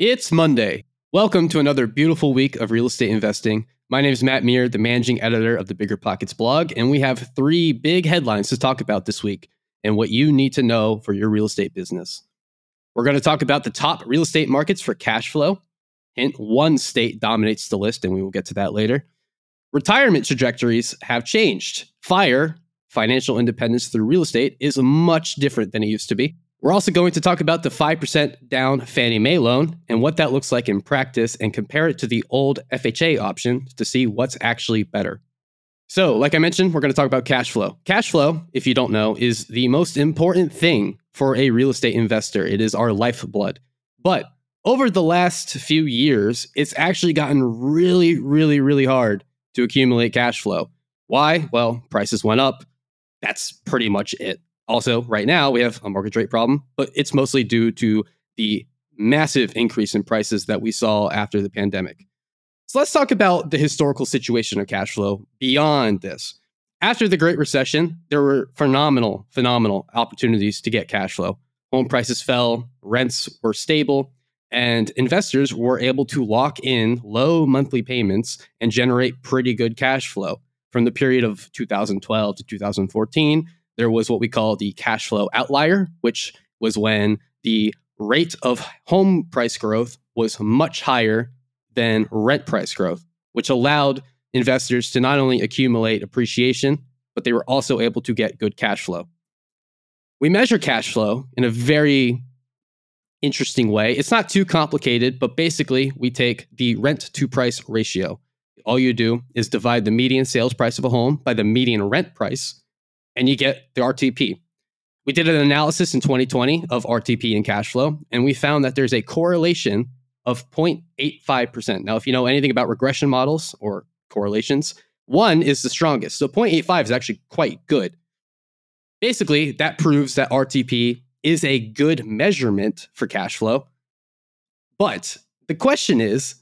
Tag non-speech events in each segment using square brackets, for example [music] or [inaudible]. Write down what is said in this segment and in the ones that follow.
It's Monday. Welcome to another beautiful week of real estate investing. My name is Matt Myre, the managing editor of the Bigger Pockets blog, and we have three big headlines to talk about this week and what you need to know for your real estate business. We're going to talk about the top real estate markets for cash flow. Hint one state dominates the list, and we will get to that later. Retirement trajectories have changed. FIRE, financial independence through real estate, is much different than it used to be. We're also going to talk about the 5% down Fannie Mae loan and what that looks like in practice and compare it to the old FHA option to see what's actually better. So, like I mentioned, we're going to talk about cash flow. Cash flow, if you don't know, is the most important thing for a real estate investor. It is our lifeblood. But over the last few years, it's actually gotten really, really, really hard to accumulate cash flow. Why? Well, prices went up. That's pretty much it. Also, right now, we have a mortgage rate problem, but it's mostly due to the massive increase in prices that we saw after the pandemic. So let's talk about the historical situation of cash flow beyond this. After the Great Recession, there were phenomenal, phenomenal opportunities to get cash flow. Home prices fell, rents were stable, and investors were able to lock in low monthly payments and generate pretty good cash flow. From the period of 2012 to 2014, there was what we call the cash flow outlier, which was when the rate of home price growth was much higher than rent price growth, which allowed investors to not only accumulate appreciation, but they were also able to get good cash flow. We measure cash flow in a very interesting way. It's not too complicated, but basically, we take the rent to price ratio. All you do is divide the median sales price of a home by the median rent price, and you get the RTP. We did an analysis in 2020 of RTP and cash flow, and we found that there's a correlation of 0.85%. Now, if you know anything about regression models or correlations, one is the strongest. So 0.85 is actually quite good. Basically, that proves that RTP is a good measurement for cash flow. But the question is,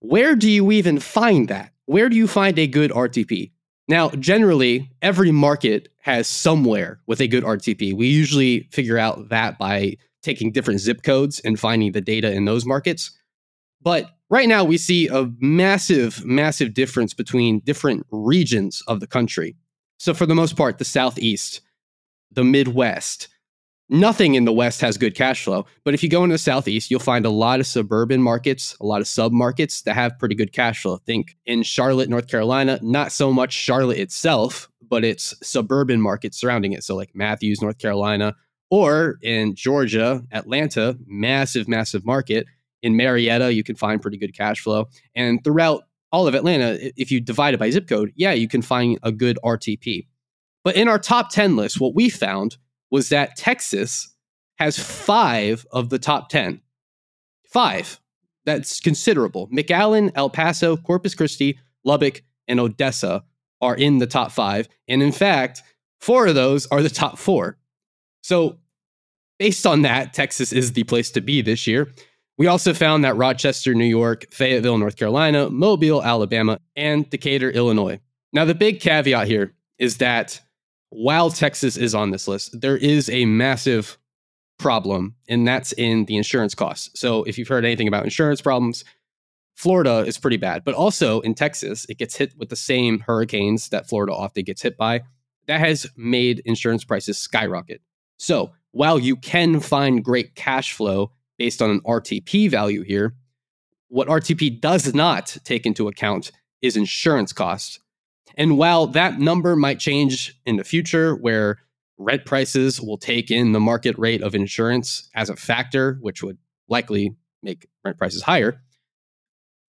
where do you even find that? Where do you find a good RTP? Now, generally, every market has somewhere with a good RTP. We usually figure out that by taking different zip codes and finding the data in those markets. But right now, we see a massive, massive difference between different regions of the country. So, for the most part, the Southeast, the Midwest, Nothing in the West has good cash flow, but if you go into the Southeast, you'll find a lot of suburban markets, a lot of sub markets that have pretty good cash flow. Think in Charlotte, North Carolina, not so much Charlotte itself, but it's suburban markets surrounding it. So, like Matthews, North Carolina, or in Georgia, Atlanta, massive, massive market. In Marietta, you can find pretty good cash flow. And throughout all of Atlanta, if you divide it by zip code, yeah, you can find a good RTP. But in our top 10 list, what we found was that Texas has five of the top 10. Five. That's considerable. McAllen, El Paso, Corpus Christi, Lubbock, and Odessa are in the top five. And in fact, four of those are the top four. So, based on that, Texas is the place to be this year. We also found that Rochester, New York, Fayetteville, North Carolina, Mobile, Alabama, and Decatur, Illinois. Now, the big caveat here is that while Texas is on this list, there is a massive problem, and that's in the insurance costs. So if you've heard anything about insurance problems, Florida is pretty bad, but also in Texas, it gets hit with the same hurricanes that Florida often gets hit by. That has made insurance prices skyrocket. So while you can find great cash flow based on an RTP value here, what RTP does not take into account is insurance costs. And while that number might change in the future, where rent prices will take in the market rate of insurance as a factor, which would likely make rent prices higher,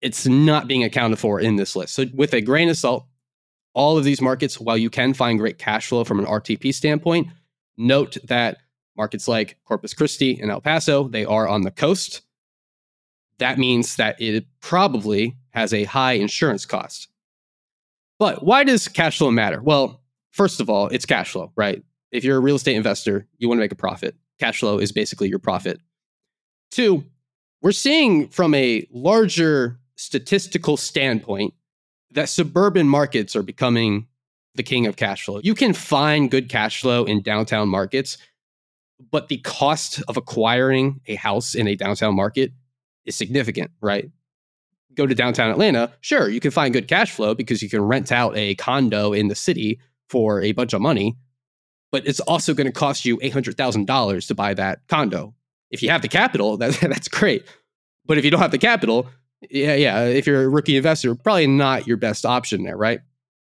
it's not being accounted for in this list. So, with a grain of salt, all of these markets, while you can find great cash flow from an RTP standpoint, note that markets like Corpus Christi and El Paso, they are on the coast. That means that it probably has a high insurance cost. But why does cash flow matter? Well, first of all, it's cash flow, right? If you're a real estate investor, you want to make a profit. Cash flow is basically your profit. Two, we're seeing from a larger statistical standpoint that suburban markets are becoming the king of cash flow. You can find good cash flow in downtown markets, but the cost of acquiring a house in a downtown market is significant, right? Go to downtown Atlanta, sure, you can find good cash flow because you can rent out a condo in the city for a bunch of money, but it's also going to cost you $800,000 to buy that condo. If you have the capital, [laughs] that, that's great. But if you don't have the capital, yeah, yeah, if you're a rookie investor, probably not your best option there, right?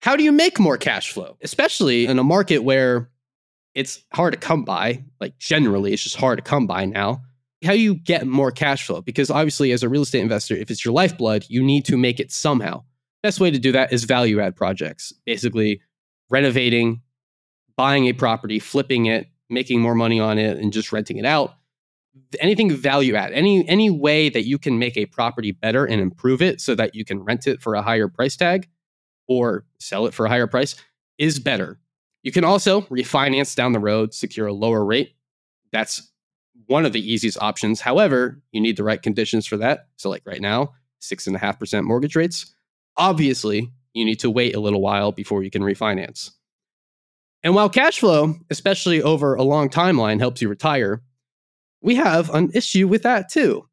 How do you make more cash flow, especially in a market where it's hard to come by? Like generally, it's just hard to come by now. How you get more cash flow? Because obviously, as a real estate investor, if it's your lifeblood, you need to make it somehow. Best way to do that is value add projects, basically renovating, buying a property, flipping it, making more money on it, and just renting it out. Anything value add, any any way that you can make a property better and improve it so that you can rent it for a higher price tag or sell it for a higher price is better. You can also refinance down the road, secure a lower rate. That's one of the easiest options. However, you need the right conditions for that. So, like right now, six and a half percent mortgage rates. Obviously, you need to wait a little while before you can refinance. And while cash flow, especially over a long timeline, helps you retire, we have an issue with that too,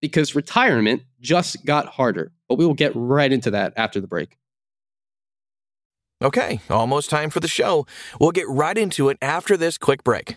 because retirement just got harder. But we will get right into that after the break. Okay, almost time for the show. We'll get right into it after this quick break.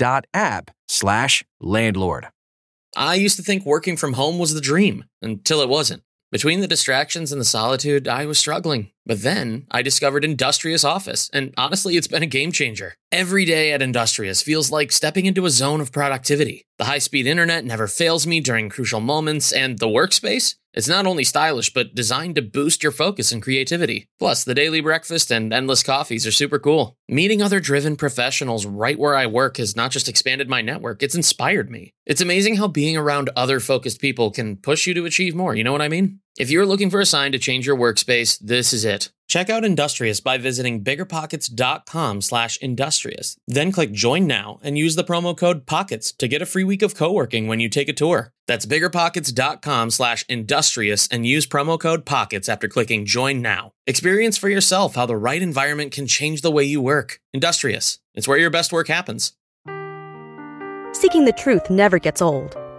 Rent.app slash landlord. I used to think working from home was the dream until it wasn't. Between the distractions and the solitude, I was struggling. But then I discovered Industrious Office, and honestly, it's been a game changer. Every day at Industrious feels like stepping into a zone of productivity. The high speed internet never fails me during crucial moments, and the workspace? It's not only stylish, but designed to boost your focus and creativity. Plus, the daily breakfast and endless coffees are super cool. Meeting other driven professionals right where I work has not just expanded my network, it's inspired me. It's amazing how being around other focused people can push you to achieve more, you know what I mean? If you're looking for a sign to change your workspace, this is it. Check out Industrious by visiting biggerpockets.com slash industrious. Then click join now and use the promo code POCKETS to get a free week of co-working when you take a tour. That's biggerpockets.com slash industrious and use promo code POCKETS after clicking join now. Experience for yourself how the right environment can change the way you work. Industrious. It's where your best work happens. Seeking the truth never gets old.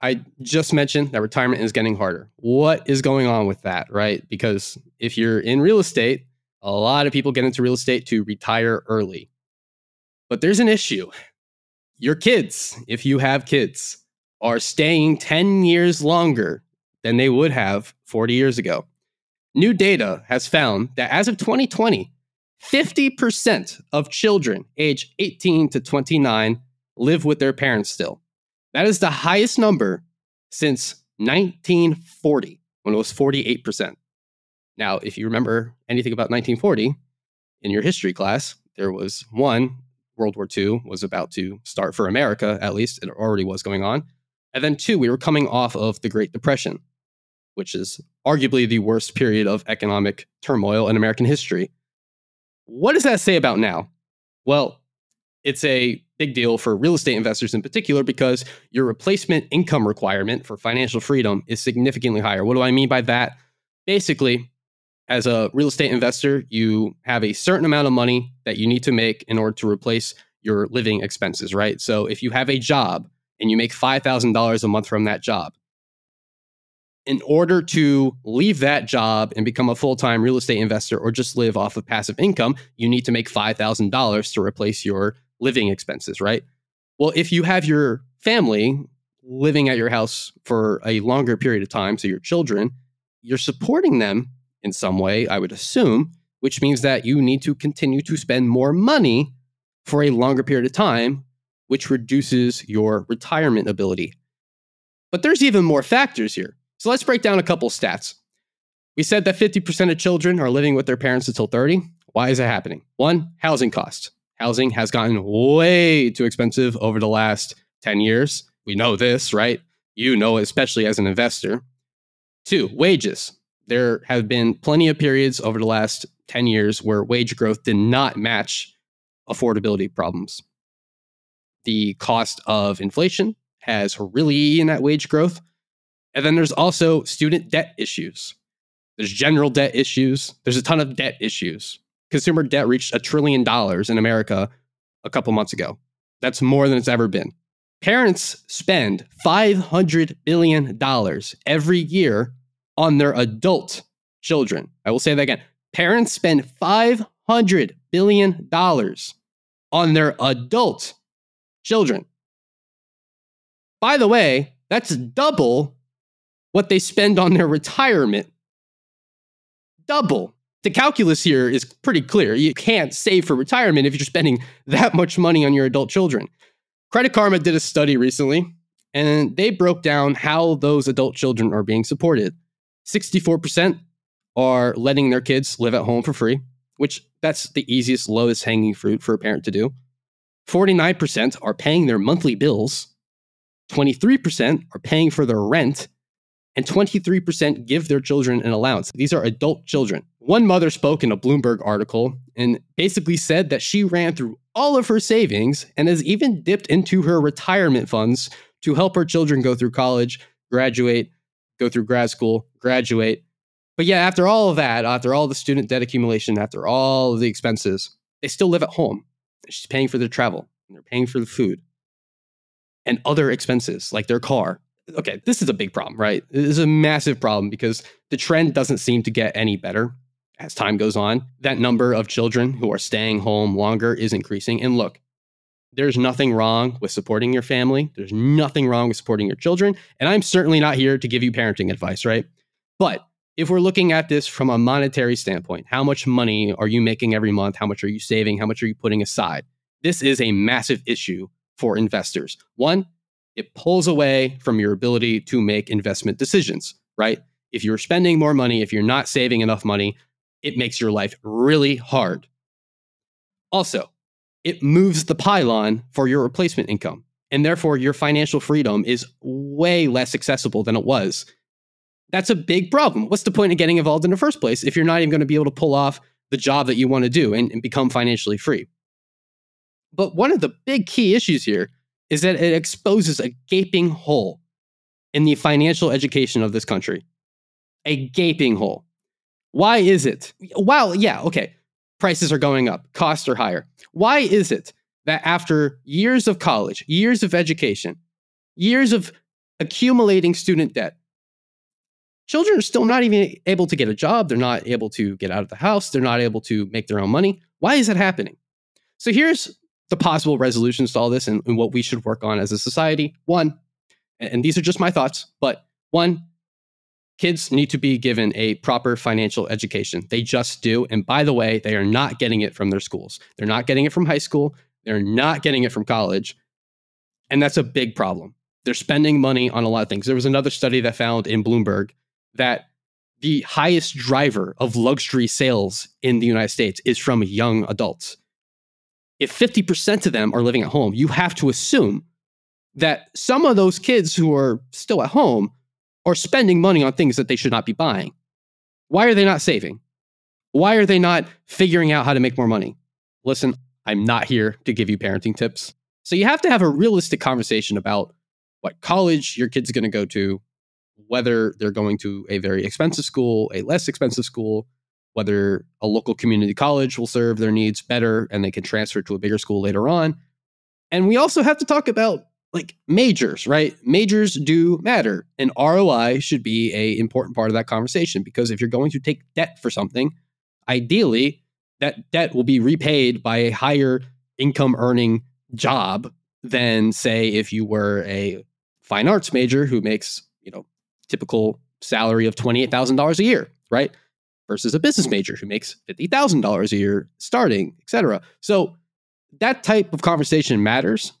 I just mentioned that retirement is getting harder. What is going on with that, right? Because if you're in real estate, a lot of people get into real estate to retire early. But there's an issue. Your kids, if you have kids, are staying 10 years longer than they would have 40 years ago. New data has found that as of 2020, 50% of children age 18 to 29 live with their parents still. That is the highest number since 1940, when it was 48%. Now, if you remember anything about 1940 in your history class, there was one, World War II was about to start for America, at least it already was going on. And then two, we were coming off of the Great Depression, which is arguably the worst period of economic turmoil in American history. What does that say about now? Well, it's a big deal for real estate investors in particular because your replacement income requirement for financial freedom is significantly higher. What do I mean by that? Basically, as a real estate investor, you have a certain amount of money that you need to make in order to replace your living expenses, right? So if you have a job and you make $5,000 a month from that job, in order to leave that job and become a full time real estate investor or just live off of passive income, you need to make $5,000 to replace your living expenses, right? Well, if you have your family living at your house for a longer period of time, so your children, you're supporting them in some way, I would assume, which means that you need to continue to spend more money for a longer period of time, which reduces your retirement ability. But there's even more factors here. So let's break down a couple stats. We said that 50% of children are living with their parents until 30. Why is that happening? One, housing costs. Housing has gotten way too expensive over the last 10 years. We know this, right? You know, especially as an investor. Two, wages. There have been plenty of periods over the last 10 years where wage growth did not match affordability problems. The cost of inflation has really eaten at wage growth. And then there's also student debt issues. There's general debt issues. There's a ton of debt issues. Consumer debt reached a trillion dollars in America a couple months ago. That's more than it's ever been. Parents spend $500 billion every year on their adult children. I will say that again. Parents spend $500 billion on their adult children. By the way, that's double what they spend on their retirement. Double. The calculus here is pretty clear. You can't save for retirement if you're spending [laughs] that much money on your adult children. Credit Karma did a study recently, and they broke down how those adult children are being supported. 64% are letting their kids live at home for free, which that's the easiest, lowest hanging fruit for a parent to do. 49% are paying their monthly bills. 23% are paying for their rent, and 23% give their children an allowance. These are adult children. One mother spoke in a Bloomberg article and basically said that she ran through all of her savings and has even dipped into her retirement funds to help her children go through college, graduate, go through grad school, graduate. But yeah, after all of that, after all the student debt accumulation, after all of the expenses, they still live at home. She's paying for their travel, and they're paying for the food and other expenses like their car. Okay, this is a big problem, right? This is a massive problem because the trend doesn't seem to get any better as time goes on. That number of children who are staying home longer is increasing. And look, there's nothing wrong with supporting your family. There's nothing wrong with supporting your children. And I'm certainly not here to give you parenting advice, right? But if we're looking at this from a monetary standpoint, how much money are you making every month? How much are you saving? How much are you putting aside? This is a massive issue for investors. One, it pulls away from your ability to make investment decisions, right? If you're spending more money, if you're not saving enough money, it makes your life really hard. Also, it moves the pylon for your replacement income. And therefore, your financial freedom is way less accessible than it was. That's a big problem. What's the point of getting involved in the first place if you're not even going to be able to pull off the job that you want to do and, and become financially free? But one of the big key issues here is that it exposes a gaping hole in the financial education of this country. A gaping hole. Why is it? Well, yeah, okay. Prices are going up, costs are higher. Why is it that after years of college, years of education, years of accumulating student debt, children are still not even able to get a job? They're not able to get out of the house. They're not able to make their own money. Why is that happening? So here's the possible resolutions to all this and, and what we should work on as a society. One, and these are just my thoughts, but one, kids need to be given a proper financial education. They just do. And by the way, they are not getting it from their schools. They're not getting it from high school. They're not getting it from college. And that's a big problem. They're spending money on a lot of things. There was another study that found in Bloomberg that the highest driver of luxury sales in the United States is from young adults if 50% of them are living at home, you have to assume that some of those kids who are still at home are spending money on things that they should not be buying. Why are they not saving? Why are they not figuring out how to make more money? Listen, I'm not here to give you parenting tips. So you have to have a realistic conversation about what college your kid's going to go to, whether they're going to a very expensive school, a less expensive school, whether a local community college will serve their needs better and they can transfer to a bigger school later on. And we also have to talk about like majors, right? Majors do matter, and ROI should be a important part of that conversation because if you're going to take debt for something, ideally that debt will be repaid by a higher income earning job than say if you were a fine arts major who makes, you know, typical salary of $28,000 a year, right? Versus a business major who makes $50,000 a year starting, et cetera. So that type of conversation matters.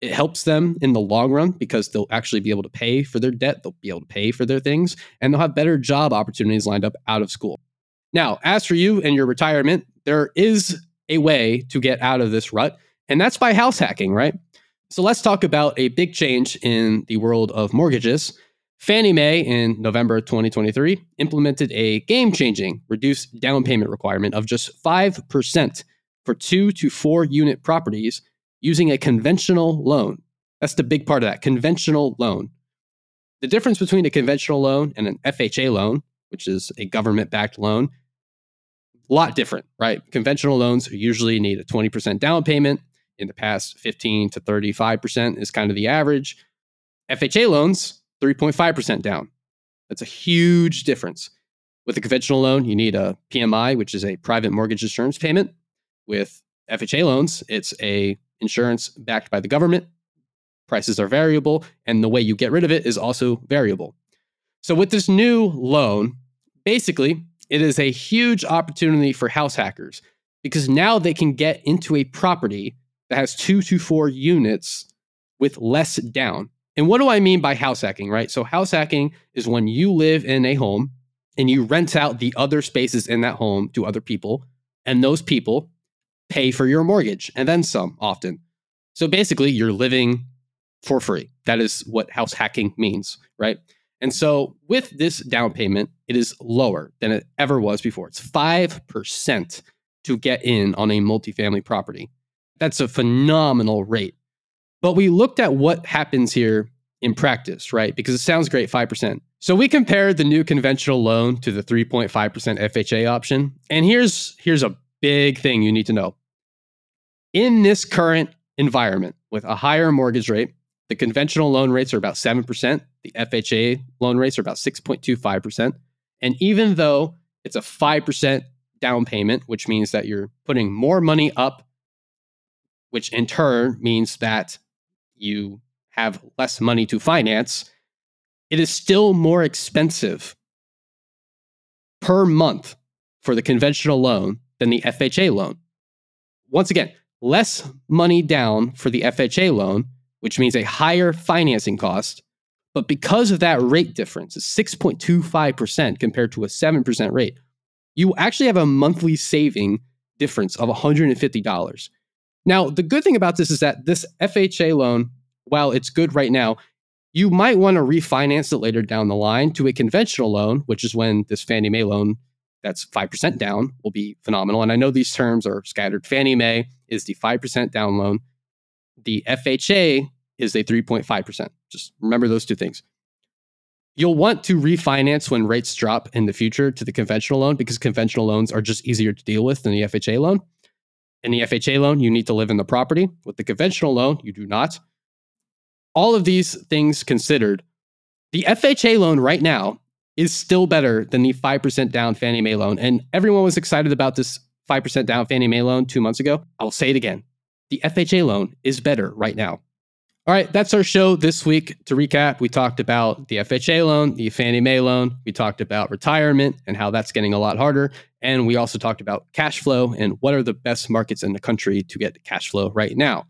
It helps them in the long run because they'll actually be able to pay for their debt, they'll be able to pay for their things, and they'll have better job opportunities lined up out of school. Now, as for you and your retirement, there is a way to get out of this rut, and that's by house hacking, right? So let's talk about a big change in the world of mortgages. Fannie Mae in November 2023 implemented a game changing reduced down payment requirement of just 5% for two to four unit properties using a conventional loan. That's the big part of that conventional loan. The difference between a conventional loan and an FHA loan, which is a government backed loan, a lot different, right? Conventional loans usually need a 20% down payment. In the past, 15 to 35% is kind of the average. FHA loans, 3.5% down. That's a huge difference. With a conventional loan, you need a PMI, which is a private mortgage insurance payment. With FHA loans, it's a insurance backed by the government. Prices are variable, and the way you get rid of it is also variable. So with this new loan, basically, it is a huge opportunity for house hackers because now they can get into a property that has two to four units with less down. And what do I mean by house hacking, right? So, house hacking is when you live in a home and you rent out the other spaces in that home to other people, and those people pay for your mortgage and then some often. So, basically, you're living for free. That is what house hacking means, right? And so, with this down payment, it is lower than it ever was before. It's 5% to get in on a multifamily property. That's a phenomenal rate. But we looked at what happens here in practice, right? Because it sounds great, 5%. So we compared the new conventional loan to the 3.5% FHA option. And here's here's a big thing you need to know. In this current environment with a higher mortgage rate, the conventional loan rates are about 7%, the FHA loan rates are about 6.25%. And even though it's a 5% down payment, which means that you're putting more money up which in turn means that you have less money to finance, it is still more expensive per month for the conventional loan than the FHA loan. Once again, less money down for the FHA loan, which means a higher financing cost. But because of that rate difference, 6.25% compared to a 7% rate, you actually have a monthly saving difference of $150. Now, the good thing about this is that this FHA loan, while it's good right now, you might want to refinance it later down the line to a conventional loan, which is when this Fannie Mae loan that's 5% down will be phenomenal. And I know these terms are scattered. Fannie Mae is the 5% down loan. The FHA is a 3.5%. Just remember those two things. You'll want to refinance when rates drop in the future to the conventional loan because conventional loans are just easier to deal with than the FHA loan. In the FHA loan, you need to live in the property. With the conventional loan, you do not. All of these things considered, the FHA loan right now is still better than the 5% down Fannie Mae loan. And everyone was excited about this 5% down Fannie Mae loan two months ago. I'll say it again. The FHA loan is better right now. All right, that's our show this week. To recap, we talked about the FHA loan, the Fannie Mae loan. We talked about retirement and how that's getting a lot harder. And we also talked about cash flow and what are the best markets in the country to get cash flow right now.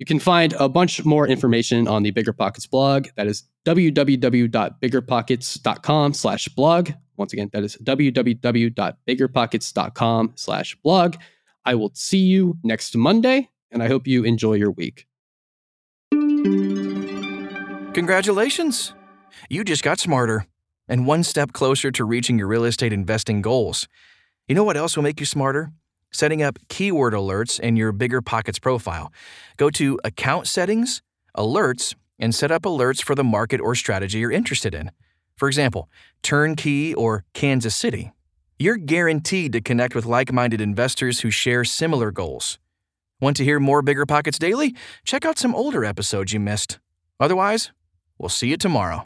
You can find a bunch more information on the Bigger Pockets blog. That is www.biggerpockets.com slash blog. Once again, that is www.biggerpockets.com slash blog. I will see you next Monday, and I hope you enjoy your week. Congratulations! You just got smarter and one step closer to reaching your real estate investing goals. You know what else will make you smarter? Setting up keyword alerts in your Bigger Pockets profile. Go to Account Settings, Alerts, and set up alerts for the market or strategy you're interested in. For example, Turnkey or Kansas City. You're guaranteed to connect with like minded investors who share similar goals. Want to hear more Bigger Pockets Daily? Check out some older episodes you missed. Otherwise, we'll see you tomorrow.